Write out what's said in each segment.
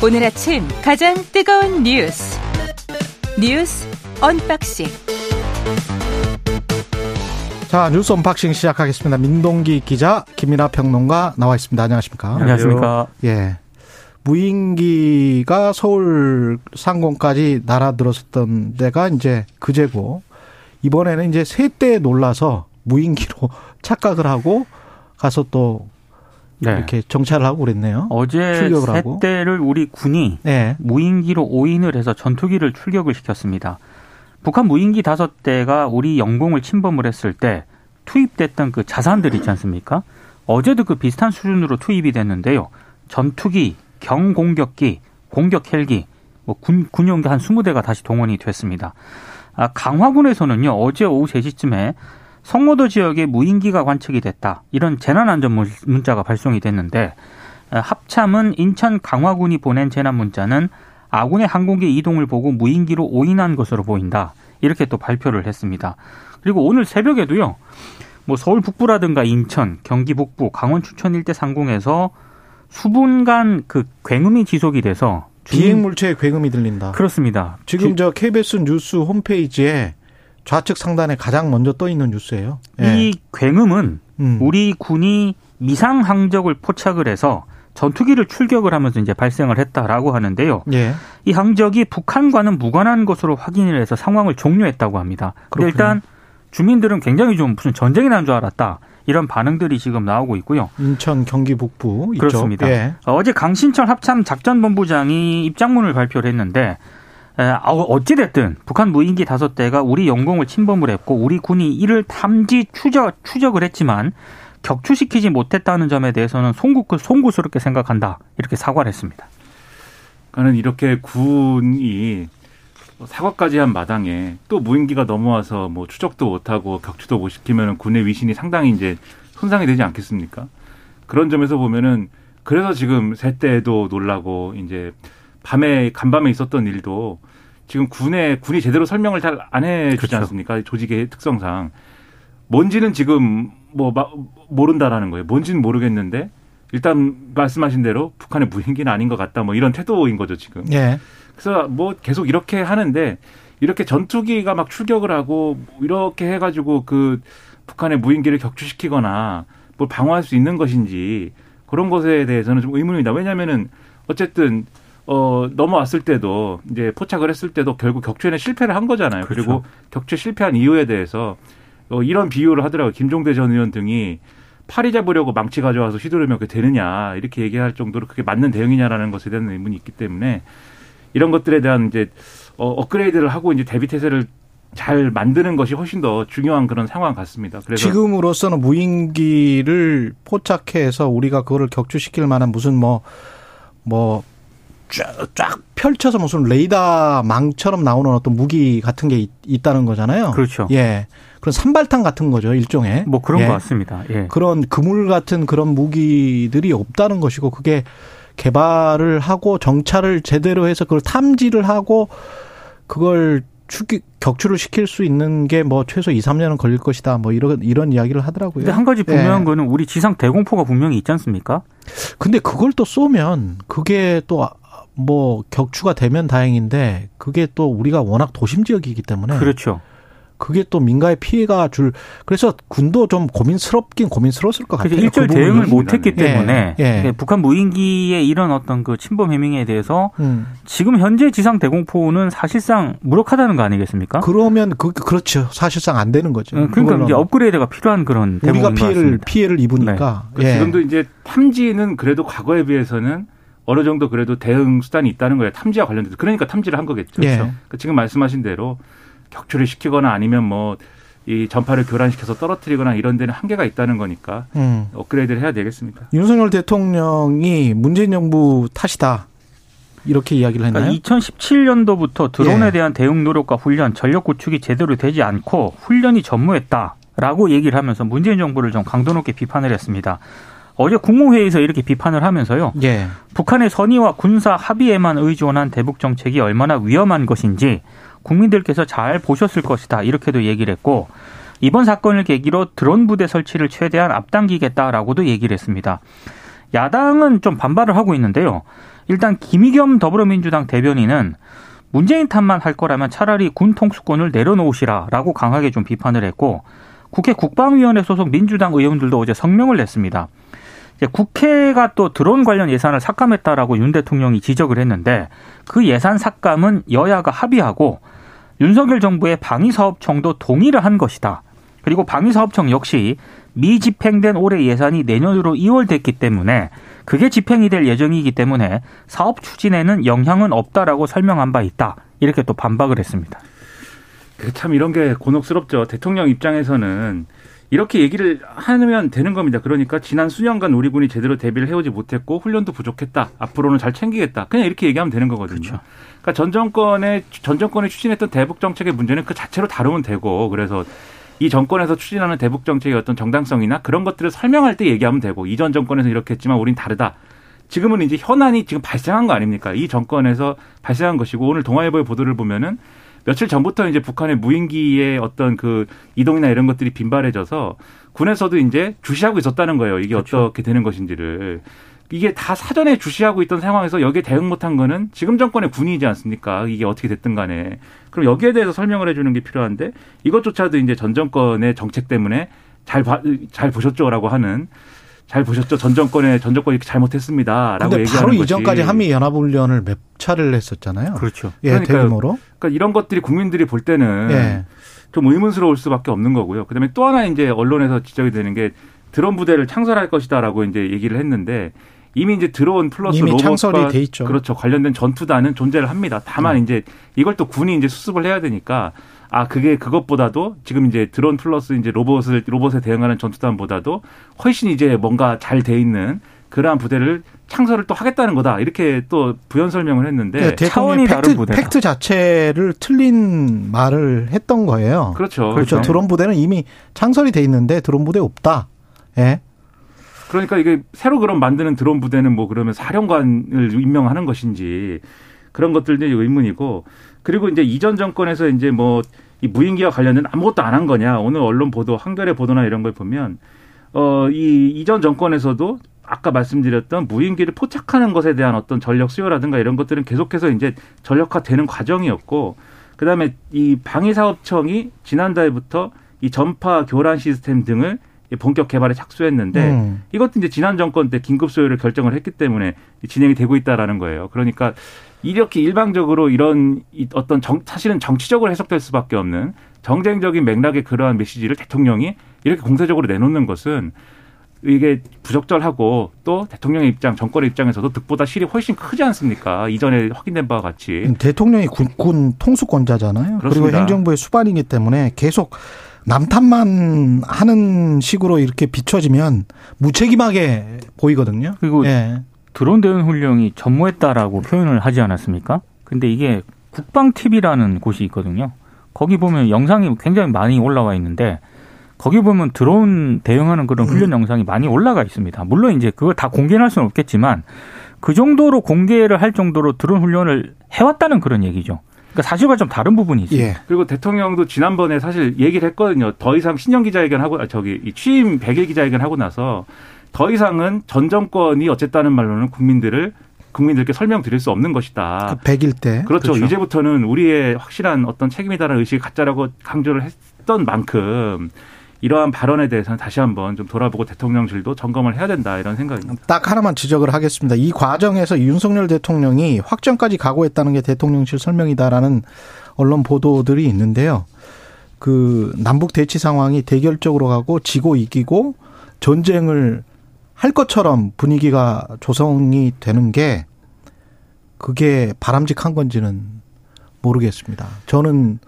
오늘 아침 가장 뜨거운 뉴스 뉴스 unboxing 자 뉴스 unboxing 시작하겠습니다. 민동기 기자 김민아 평론가 나와 있습니다. 안녕하십니까? 안녕하십니까? 예. 무인기가 서울 상공까지 날아들었었던 때가 이제 그제고 이번에는 이제 새떼에 놀라서 무인기로 착각을 하고 가서 또 네. 이렇게 정찰을 하고 그랬네요. 어제 세 대를 우리 군이 네. 무인기로 오인을 해서 전투기를 출격을 시켰습니다. 북한 무인기 다섯 대가 우리 영공을 침범을 했을 때 투입됐던 그 자산들 있지 않습니까? 어제도 그 비슷한 수준으로 투입이 됐는데요. 전투기, 경공격기, 공격 헬기, 뭐 군, 군용기 한 20대가 다시 동원이 됐습니다. 아, 강화군에서는요, 어제 오후 3시쯤에 성모도 지역에 무인기가 관측이 됐다. 이런 재난안전 문자가 발송이 됐는데, 아, 합참은 인천 강화군이 보낸 재난 문자는 아군의 항공기 이동을 보고 무인기로 오인한 것으로 보인다. 이렇게 또 발표를 했습니다. 그리고 오늘 새벽에도요, 뭐 서울 북부라든가 인천, 경기 북부, 강원 추천 일대 상공에서 수분간 그 굉음이 지속이 돼서 비행 물체에 굉음이 들린다. 그렇습니다. 지금 저 KBS 뉴스 홈페이지에 좌측 상단에 가장 먼저 떠 있는 뉴스예요. 예. 이 굉음은 음. 우리 군이 미상 항적을 포착을 해서 전투기를 출격을 하면서 이제 발생을 했다라고 하는데요. 예. 이 항적이 북한과는 무관한 것으로 확인을 해서 상황을 종료했다고 합니다. 그런데 일단 주민들은 굉장히 좀 무슨 전쟁이 난 줄 알았다. 이런 반응들이 지금 나오고 있고요. 인천 경기 북부 이쪽. 그렇습니다. 예. 어제 강신철 합참 작전본부장이 입장문을 발표를 했는데 어, 어찌됐든 북한 무인기 다섯 대가 우리 영공을 침범을 했고 우리 군이 이를 탐지 추적 추적을 했지만 격추시키지 못했다는 점에 대해서는 송구 송구스럽게 생각한다 이렇게 사과를 했습니다. 그러니까 이렇게 군이 사과까지 한 마당에 또 무인기가 넘어와서 뭐 추적도 못하고 격추도 못 시키면 군의 위신이 상당히 이제 손상이 되지 않겠습니까? 그런 점에서 보면은 그래서 지금 새때도 놀라고 이제 밤에 간밤에 있었던 일도 지금 군의 군이 제대로 설명을 잘 안 해주지 그렇죠. 않습니까? 조직의 특성상 뭔지는 지금 뭐 모른다라는 거예요. 뭔지는 모르겠는데 일단 말씀하신 대로 북한의 무인기는 아닌 것 같다. 뭐 이런 태도인 거죠 지금. 예. 그래서 뭐 계속 이렇게 하는데 이렇게 전투기가 막 출격을 하고 이렇게 해가지고 그 북한의 무인기를 격추시키거나 뭘 방어할 수 있는 것인지 그런 것에 대해서는 좀 의문입니다. 왜냐하면은 어쨌든 어 넘어왔을 때도 이제 포착을 했을 때도 결국 격추에는 실패를 한 거잖아요. 그렇죠. 그리고 격추 실패한 이유에 대해서 어 이런 비유를 하더라고요. 김종대 전 의원 등이 파리 잡으려고 망치 가져와서 휘두르면 그게 되느냐 이렇게 얘기할 정도로 그게 맞는 대응이냐라는 것에 대한 의문이 있기 때문에 이런 것들에 대한 이제 어, 업그레이드를 하고 이제 대비 태세를 잘 만드는 것이 훨씬 더 중요한 그런 상황 같습니다. 그래서 지금으로서는 무인기를 포착해서 우리가 그거를 격추시킬 만한 무슨 뭐뭐 쫙, 쫙 펼쳐서 무슨 레이더 망처럼 나오는 어떤 무기 같은 게 있, 다는 거잖아요. 그렇죠. 예. 그런 산발탄 같은 거죠, 일종의. 뭐 그런 예. 것 같습니다. 예. 그런 그물 같은 그런 무기들이 없다는 것이고 그게 개발을 하고 정찰을 제대로 해서 그걸 탐지를 하고 그걸 추기, 격추를 시킬 수 있는 게 뭐 최소 2, 3년은 걸릴 것이다. 뭐 이런 이런 이야기를 하더라고요. 근데 한 가지 분명한 예. 거는 우리 지상 대공포가 분명히 있지 않습니까? 근데 그걸 또 쏘면 그게 또 뭐 격추가 되면 다행인데 그게 또 우리가 워낙 도심 지역이기 때문에 그렇죠. 그게 또 민가에 피해가 줄 그래서 군도 좀 고민스럽긴 고민스러웠을 것 같아요. 일절 그 대응을 못했기 때문에 예, 예. 북한 무인기의 이런 어떤 그 침범 해밍에 대해서 음. 지금 현재 지상 대공포는 사실상 무력하다는 거 아니겠습니까? 그러면 그 그렇죠. 사실상 안 되는 거죠. 어, 그러니까 이제 업그레이드가 필요한 그런 우리가 피해를 피해를 입으니까 네. 예. 지금도 이제 탐지는 그래도 과거에 비해서는 어느 정도 그래도 대응 수단이 있다는 거예요. 탐지와 관련돼서 그러니까 탐지를 한 거겠죠. 그렇죠. 그러니까 지금 말씀하신 대로 격추를 시키거나 아니면 뭐 이 전파를 교란시켜서 떨어뜨리거나 이런 데는 한계가 있다는 거니까 음. 업그레이드를 해야 되겠습니다. 윤석열 대통령이 문재인 정부 탓이다. 이렇게 이야기를 했나요? 그러니까 2017년도부터 드론에 예. 대한 대응 노력과 훈련, 전력 구축이 제대로 되지 않고 훈련이 전무했다라고 얘기를 하면서 문재인 정부를 좀 강도 높게 비판을 했습니다. 어제 국무회의에서 이렇게 비판을 하면서요. 예. 북한의 선의와 군사 합의에만 의존한 대북 정책이 얼마나 위험한 것인지 국민들께서 잘 보셨을 것이다. 이렇게도 얘기를 했고 이번 사건을 계기로 드론 부대 설치를 최대한 앞당기겠다라고도 얘기를 했습니다. 야당은 좀 반발을 하고 있는데요. 일단 김의겸 더불어민주당 대변인은 문재인 탓만 할 거라면 차라리 군 통수권을 내려놓으시라라고 강하게 좀 비판을 했고 국회 국방위원회 소속 민주당 의원들도 어제 성명을 냈습니다. 국회가 또 드론 관련 예산을 삭감했다라고 윤 대통령이 지적을 했는데 그 예산 삭감은 여야가 합의하고 윤석열 정부의 방위사업청도 동의를 한 것이다. 그리고 방위사업청 역시 미집행된 올해 예산이 내년으로 2월 됐기 때문에 그게 집행이 될 예정이기 때문에 사업 추진에는 영향은 없다라고 설명한 바 있다. 이렇게 또 반박을 했습니다. 참 이런 게 곤혹스럽죠. 대통령 입장에서는 이렇게 얘기를 하면 되는 겁니다. 그러니까 지난 수년간 우리 군이 제대로 대비를 해오지 못했고 훈련도 부족했다. 앞으로는 잘 챙기겠다. 그냥 이렇게 얘기하면 되는 거거든요. 그렇죠. 그러니까 전 정권의 전 정권이 추진했던 대북 정책의 문제는 그 자체로 다루면 되고 그래서 이 정권에서 추진하는 대북 정책의 어떤 정당성이나 그런 것들을 설명할 때 얘기하면 되고 이전 정권에서 이렇게 했지만 우린 다르다. 지금은 이제 현안이 지금 발생한 거 아닙니까? 이 정권에서 발생한 것이고 오늘 동아일보의 보도를 보면은 며칠 전부터 이제 북한의 무인기의 어떤 그 이동이나 이런 것들이 빈발해져서 군에서도 이제 주시하고 있었다는 거예요. 이게 그렇죠. 어떻게 되는 것인지를. 이게 다 사전에 주시하고 있던 상황에서 여기에 대응 못한 거는 지금 정권의 군이지 않습니까? 이게 어떻게 됐든 간에. 그럼 여기에 대해서 설명을 해주는 게 필요한데 이것조차도 이제 전 정권의 정책 때문에 잘, 봐, 잘 보셨죠라고 하는 잘 보셨죠? 전 정권의 전 정권이 잘못했습니다라고 얘기하는 바로 이전까지 한미 연합 훈련을 몇 차를 했었잖아요. 그렇죠. 예, 그러니까, 대규모로. 그러니까 이런 것들이 국민들이 볼 때는 예. 좀 의문스러울 수밖에 없는 거고요. 그다음에 또 하나 이제 언론에서 지적이 되는 게 드론 부대를 창설할 것이다라고 이제 얘기를 했는데 이미 이제 드론 플러스 이미 로봇과 돼 있죠. 그렇죠 관련된 전투단은 존재를 합니다. 다만 음. 이제 이걸 또 군이 이제 수습을 해야 되니까 아 그게 그것보다도 지금 이제 드론 플러스 이제 로봇을 로봇에 대응하는 전투단보다도 훨씬 이제 뭔가 잘 돼 있는 그러한 부대를 창설을 또 하겠다는 거다 이렇게 또 부연 설명을 했는데 네, 차원이 팩트, 다른 부대 팩트 자체를 틀린 말을 했던 거예요. 그렇죠. 그렇죠. 그렇죠. 드론 부대는 이미 창설이 돼 있는데 드론 부대 없다. 예. 그러니까 이게 새로 그럼 만드는 드론 부대는 뭐 그러면 사령관을 임명하는 것인지 그런 것들도 의문이고 그리고 이제 이전 정권에서 이제 뭐 이 무인기와 관련된 아무것도 안 한 거냐. 오늘 언론 보도, 한겨레 보도나 이런 걸 보면 어, 이 이전 정권에서도 아까 말씀드렸던 무인기를 포착하는 것에 대한 어떤 전력 수요라든가 이런 것들은 계속해서 이제 전력화되는 과정이었고 그다음에 이 방위사업청이 지난달부터 이 전파 교란 시스템 등을 본격 개발에 착수했는데 음. 이것도 이제 지난 정권 때 긴급 소요를 결정을 했기 때문에 진행이 되고 있다라는 거예요. 그러니까 이렇게 일방적으로 이런 어떤 정, 사실은 정치적으로 해석될 수밖에 없는 정쟁적인 맥락의 그러한 메시지를 대통령이 이렇게 공세적으로 내놓는 것은 이게 부적절하고 또 대통령의 입장, 정권의 입장에서도 득보다 실이 훨씬 크지 않습니까? 이전에 확인된 바와 같이. 음, 대통령이 군군 통수권자잖아요. 그렇습니다. 그리고 행정부의 수반이기 때문에 계속 남탓만 하는 식으로 이렇게 비춰지면 무책임하게 보이거든요. 그리고 예. 드론 대응 훈령이 전무했다라고 표현을 하지 않았습니까? 근데 이게 국방 TV라는 곳이 있거든요. 거기 보면 영상이 굉장히 많이 올라와 있는데 거기 보면 드론 대응하는 그런 음. 훈련 영상이 많이 올라가 있습니다. 물론 이제 그걸 다 공개할 수는 없겠지만 그 정도로 공개를 할 정도로 드론 훈련을 해왔다는 그런 얘기죠. 그러니까 사실과 좀 다른 부분이 있어요. 예. 그리고 대통령도 지난번에 사실 얘기를 했거든요. 더 이상 신년 기자회견 하고 아, 저기 취임 100일 기자회견 하고 나서 더 이상은 전 정권이 어쨌다는 말로는 국민들을 국민들께 설명드릴 수 없는 것이다. 그 100일 때. 그렇죠. 그렇죠. 이제부터는 우리의 확실한 어떤 책임이다라는 의식이 가짜라고 강조를 했던 만큼 이러한 발언에 대해서는 다시 한번 좀 돌아보고 대통령실도 점검을 해야 된다 이런 생각입니다. 딱 하나만 지적을 하겠습니다. 이 과정에서 윤석열 대통령이 확정까지 각오했다는 게 대통령실 설명이다라는 언론 보도들이 있는데요. 그 남북 대치 상황이 대결적으로 가고 지고 이기고 전쟁을 할 것처럼 분위기가 조성이 되는 게 그게 바람직한 건지는 모르겠습니다. 저는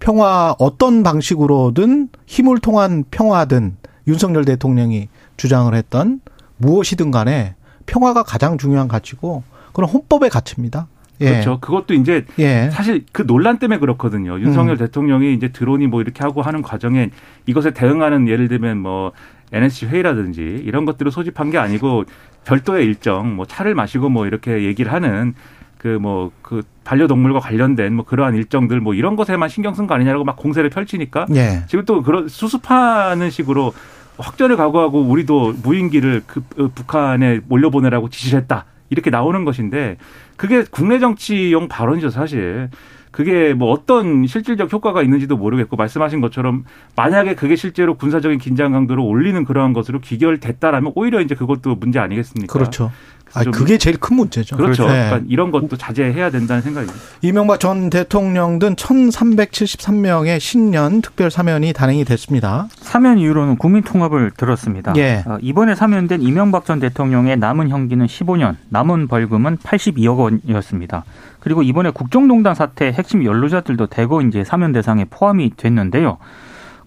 평화 어떤 방식으로든 힘을 통한 평화든 윤석열 대통령이 주장을 했던 무엇이든 간에 평화가 가장 중요한 가치고 그런 헌법의 가치입니다. 예. 그렇죠. 그것도 이제 예. 사실 그 논란 때문에 그렇거든요. 윤석열 음. 대통령이 이제 드론이 뭐 이렇게 하고 하는 과정에 이것에 대응하는 예를 들면 뭐 NSC 회의라든지 이런 것들을 소집한 게 아니고 별도의 일정, 뭐 차를 마시고 뭐 이렇게 얘기를 하는 그 뭐그 그 반려동물과 관련된 뭐 그러한 일정들 뭐 이런 것에만 신경 쓴 거 아니냐라고 막 공세를 펼치니까 예. 지금 또 그런 수습하는 식으로 확전을 각오하고 우리도 무인기를 그 어, 북한에 몰려보내라고 지시를 했다. 이렇게 나오는 것인데 그게 국내 정치용 발언이죠, 사실. 그게 뭐 어떤 실질적 효과가 있는지도 모르겠고 말씀하신 것처럼 만약에 그게 실제로 군사적인 긴장 강도를 올리는 그러한 것으로 귀결됐다라면 오히려 이제 그것도 문제 아니겠습니까? 그렇죠. 아, 그게 제일 큰 문제죠. 그렇죠. 네. 그러니까 이런 것도 자제해야 된다는 생각입니다. 이명박 전 대통령 등 1,373명의 신년 특별 사면이 단행이 됐습니다. 사면 이후로는 국민 통합을 들었습니다. 예. 어, 이번에 사면된 이명박 전 대통령의 남은 형기는 15년, 남은 벌금은 82억 원이었습니다. 그리고 이번에 국정농단 사태 핵심 연루자들도 대거 이제 사면 대상에 포함이 됐는데요.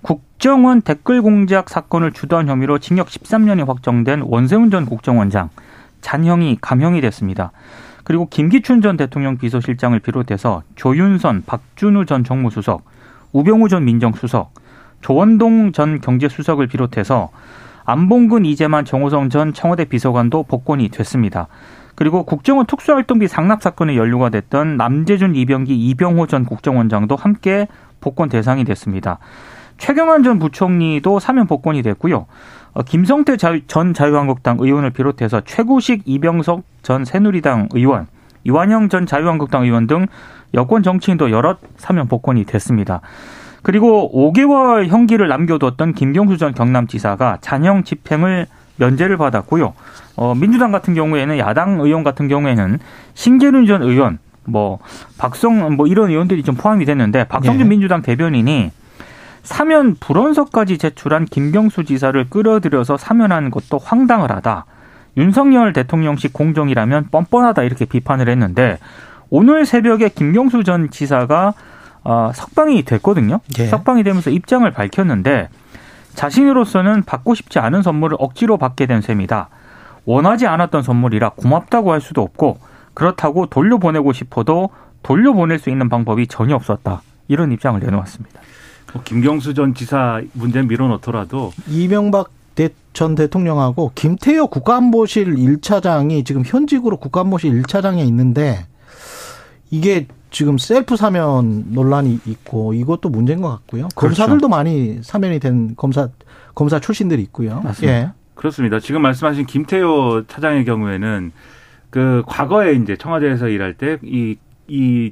국정원 댓글 공작 사건을 주도한 혐의로 징역 13년이 확정된 원세훈 전 국정원장 잔형이 감형이 됐습니다. 그리고 김기춘 전 대통령 비서실장을 비롯해서 조윤선, 박준우 전 정무수석, 우병우 전 민정수석, 조원동 전 경제수석을 비롯해서 안봉근, 이재만, 정호성 전 청와대 비서관도 복권이 됐습니다. 그리고 국정원 특수활동비 상납 사건에 연루가 됐던 남재준, 이병기, 이병호 전 국정원장도 함께 복권 대상이 됐습니다. 최경환 전 부총리도 사면 복권이 됐고요. 어, 김성태 전 자유한국당 의원을 비롯해서 최고식 이병석 전 새누리당 의원, 이완영 전 자유한국당 의원 등 여권 정치인도 여럿 사면 복권이 됐습니다. 그리고 5개월 형기를 남겨뒀던 김경수 전 경남지사가 잔형 집행을 면제를 받았고요. 어, 민주당 같은 경우에는 야당 의원 같은 경우에는 신계륜 전 의원, 뭐 박성 뭐 이런 의원들이 좀 포함이 됐는데 박성준 네. 민주당 대변인이 사면 불원서까지 제출한 김경수 지사를 끌어들여서 사면한 것도 황당을 하다. 윤석열 대통령식 공정이라면 뻔뻔하다 이렇게 비판을 했는데 오늘 새벽에 김경수 전 지사가 어, 석방이 됐거든요. 예. 석방이 되면서 입장을 밝혔는데 자신으로서는 받고 싶지 않은 선물을 억지로 받게 된 셈이다. 원하지 않았던 선물이라 고맙다고 할 수도 없고 그렇다고 돌려보내고 싶어도 돌려보낼 수 있는 방법이 전혀 없었다. 이런 입장을 내놓았습니다. 뭐 김경수 전 지사 문제 밀어넣더라도 이명박 전 대통령하고 김태효 국가안보실 1차장이 지금 현직으로 국가안보실 1차장에 있는데 이게 지금 셀프 사면 논란이 있고 이것도 문제인 것 같고요. 그렇죠. 검사들도 많이 사면이 된 검사 검사 출신들이 있고요. 맞습니다. 예. 그렇습니다. 지금 말씀하신 김태효 차장의 경우에는 그 과거에 이제 청와대에서 일할 때 이 이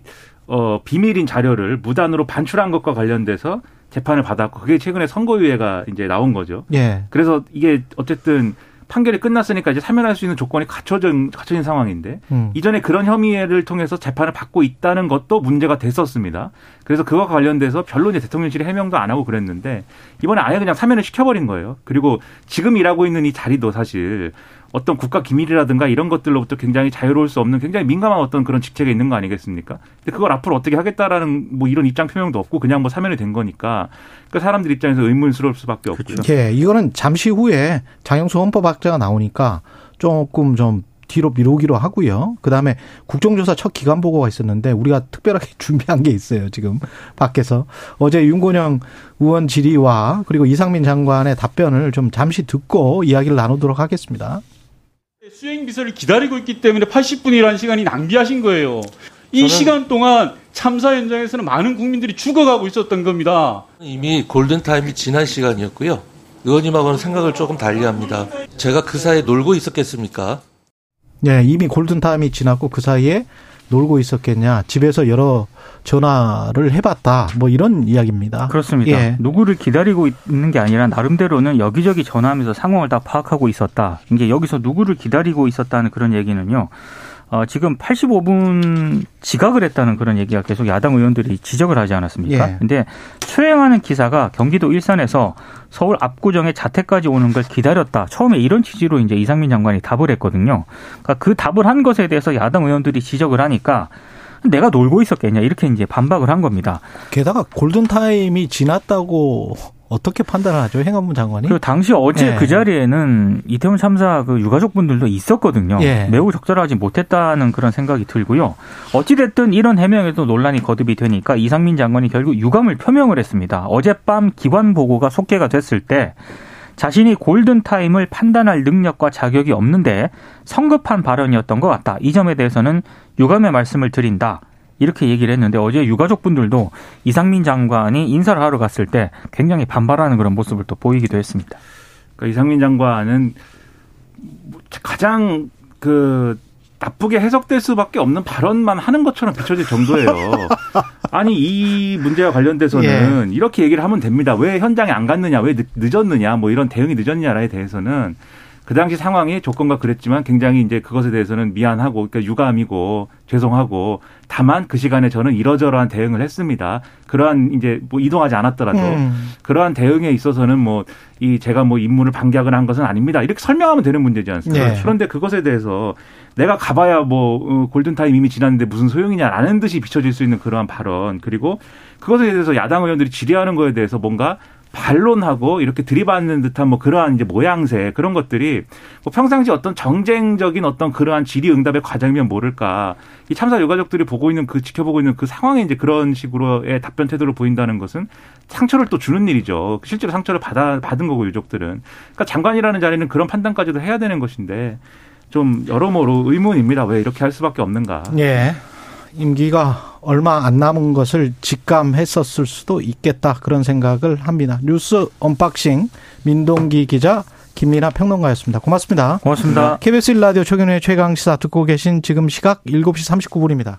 어, 비밀인 자료를 무단으로 반출한 것과 관련돼서 재판을 받았고 그게 최근에 선고유예가 이제 나온 거죠. 예. 그래서 이게 어쨌든 판결이 끝났으니까 이제 사면할 수 있는 조건이 갖춰진 갖춰진 상황인데 음. 이전에 그런 혐의를 통해서 재판을 받고 있다는 것도 문제가 됐었습니다. 그래서 그와 관련돼서 별로 이제 대통령실이 해명도 안 하고 그랬는데 이번에 아예 그냥 사면을 시켜버린 거예요. 그리고 지금 일하고 있는 이 자리도 사실 어떤 국가 기밀이라든가 이런 것들로부터 굉장히 자유로울 수 없는 굉장히 민감한 어떤 그런 직책에 있는 거 아니겠습니까? 근데 그걸 앞으로 어떻게 하겠다라는 뭐 이런 입장 표명도 없고 그냥 뭐 사면이 된 거니까 그 사람들 입장에서 의문스러울 수밖에 없고요. 예, 이거는 잠시 후에 장영수 헌법학자가 나오니까 조금 좀 뒤로 미루기로 하고요. 그다음에 국정조사 첫 기간 보고가 있었는데 우리가 특별하게 준비한 게 있어요. 지금 밖에서 어제 윤건영 의원 질의와 그리고 이상민 장관의 답변을 좀 잠시 듣고 이야기를 나누도록 하겠습니다. 수행 비서를 기다리고 있기 때문에 80분이라는 시간이 낭비하신 거예요. 이 시간 동안 참사 현장에서는 많은 국민들이 죽어가고 있었던 겁니다. 이미 골든타임이 지난 시간이었고요. 의원님하고는 생각을 조금 달리합니다. 제가 그 사이에 놀고 있었겠습니까? 네, 이미 골든타임이 지났고 그 사이에 놀고 있었겠냐. 집에서 여러 전화를 해봤다. 뭐 이런 이야기입니다. 그렇습니다. 예. 누구를 기다리고 있는 게 아니라 나름대로는 여기저기 전화하면서 상황을 다 파악하고 있었다. 이게 여기서 누구를 기다리고 있었다는 그런 얘기는요. 어, 지금 85분 지각을 했다는 그런 얘기가 계속 야당 의원들이 지적을 하지 않았습니까? 예. 근데 수행하는 기사가 경기도 일산에서 서울 압구정에 자택까지 오는 걸 기다렸다. 처음에 이런 취지로 이제 이상민 장관이 답을 했거든요. 그러니까 그 답을 한 것에 대해서 야당 의원들이 지적을 하니까 내가 놀고 있었겠냐 이렇게 이제 반박을 한 겁니다. 게다가 골든 타임이 지났다고 어떻게 판단을 하죠 행안부 장관이? 그 당시 어제 예. 그 자리에는 이태원 참사 그 유가족분들도 있었거든요. 예. 매우 적절하지 못했다는 그런 생각이 들고요. 어찌 됐든 이런 해명에도 논란이 거듭이 되니까 이상민 장관이 결국 유감을 표명을 했습니다. 어젯밤 기관 보고가 속개가 됐을 때 자신이 골든타임을 판단할 능력과 자격이 없는데 성급한 발언이었던 것 같다. 이 점에 대해서는 유감의 말씀을 드린다. 이렇게 얘기를 했는데 어제 유가족분들도 이상민 장관이 인사를 하러 갔을 때 굉장히 반발하는 그런 모습을 또 보이기도 했습니다. 그러니까 이상민 장관은 가장 그 나쁘게 해석될 수밖에 없는 발언만 하는 것처럼 비춰질 정도예요. 아니 이 문제와 관련돼서는 예. 이렇게 얘기를 하면 됩니다. 왜 현장에 안 갔느냐, 왜 늦 었느냐, 뭐 이런 대응이 늦었냐에 대해서는 그 당시 상황이 조건과 그랬지만 굉장히 이제 그것에 대해서는 미안하고 그러니까 유감이고 죄송하고 다만 그 시간에 저는 이러저러한 대응을 했습니다. 그러한 이제 뭐 이동하지 않았더라도 음. 그러한 대응에 있어서는 뭐 이 제가 뭐 임무를 반격을 한 것은 아닙니다. 이렇게 설명하면 되는 문제지 않습니까? 네. 그런데 그것에 대해서 내가 가봐야 뭐 어, 골든타임 이미 지났는데 무슨 소용이냐라는 듯이 비춰질 수 있는 그러한 발언 그리고 그것에 대해서 야당 의원들이 질의하는 거에 대해서 뭔가 반론하고 이렇게 들이받는 듯한 뭐 그러한 이제 모양새 그런 것들이 뭐 평상시 어떤 정쟁적인 어떤 그러한 질의응답의 과정이면 모를까. 이 참사 유가족들이 보고 있는 그 지켜보고 있는 그 상황에 이제 그런 식으로의 답변 태도를 보인다는 것은 상처를 또 주는 일이죠. 실제로 상처를 받아 받은 거고 유족들은. 그러니까 장관이라는 자리는 그런 판단까지도 해야 되는 것인데 좀 여러모로 의문입니다. 왜 이렇게 할 수밖에 없는가. 예 임기가 얼마 안 남은 것을 직감했었을 수도 있겠다 그런 생각을 합니다. 뉴스 unboxing 민동기 기자 김민아 평론가였습니다. 고맙습니다. 고맙습니다. KBS 1라디오 최경의 최강 시사 듣고 계신 지금 시각 7시 39분입니다.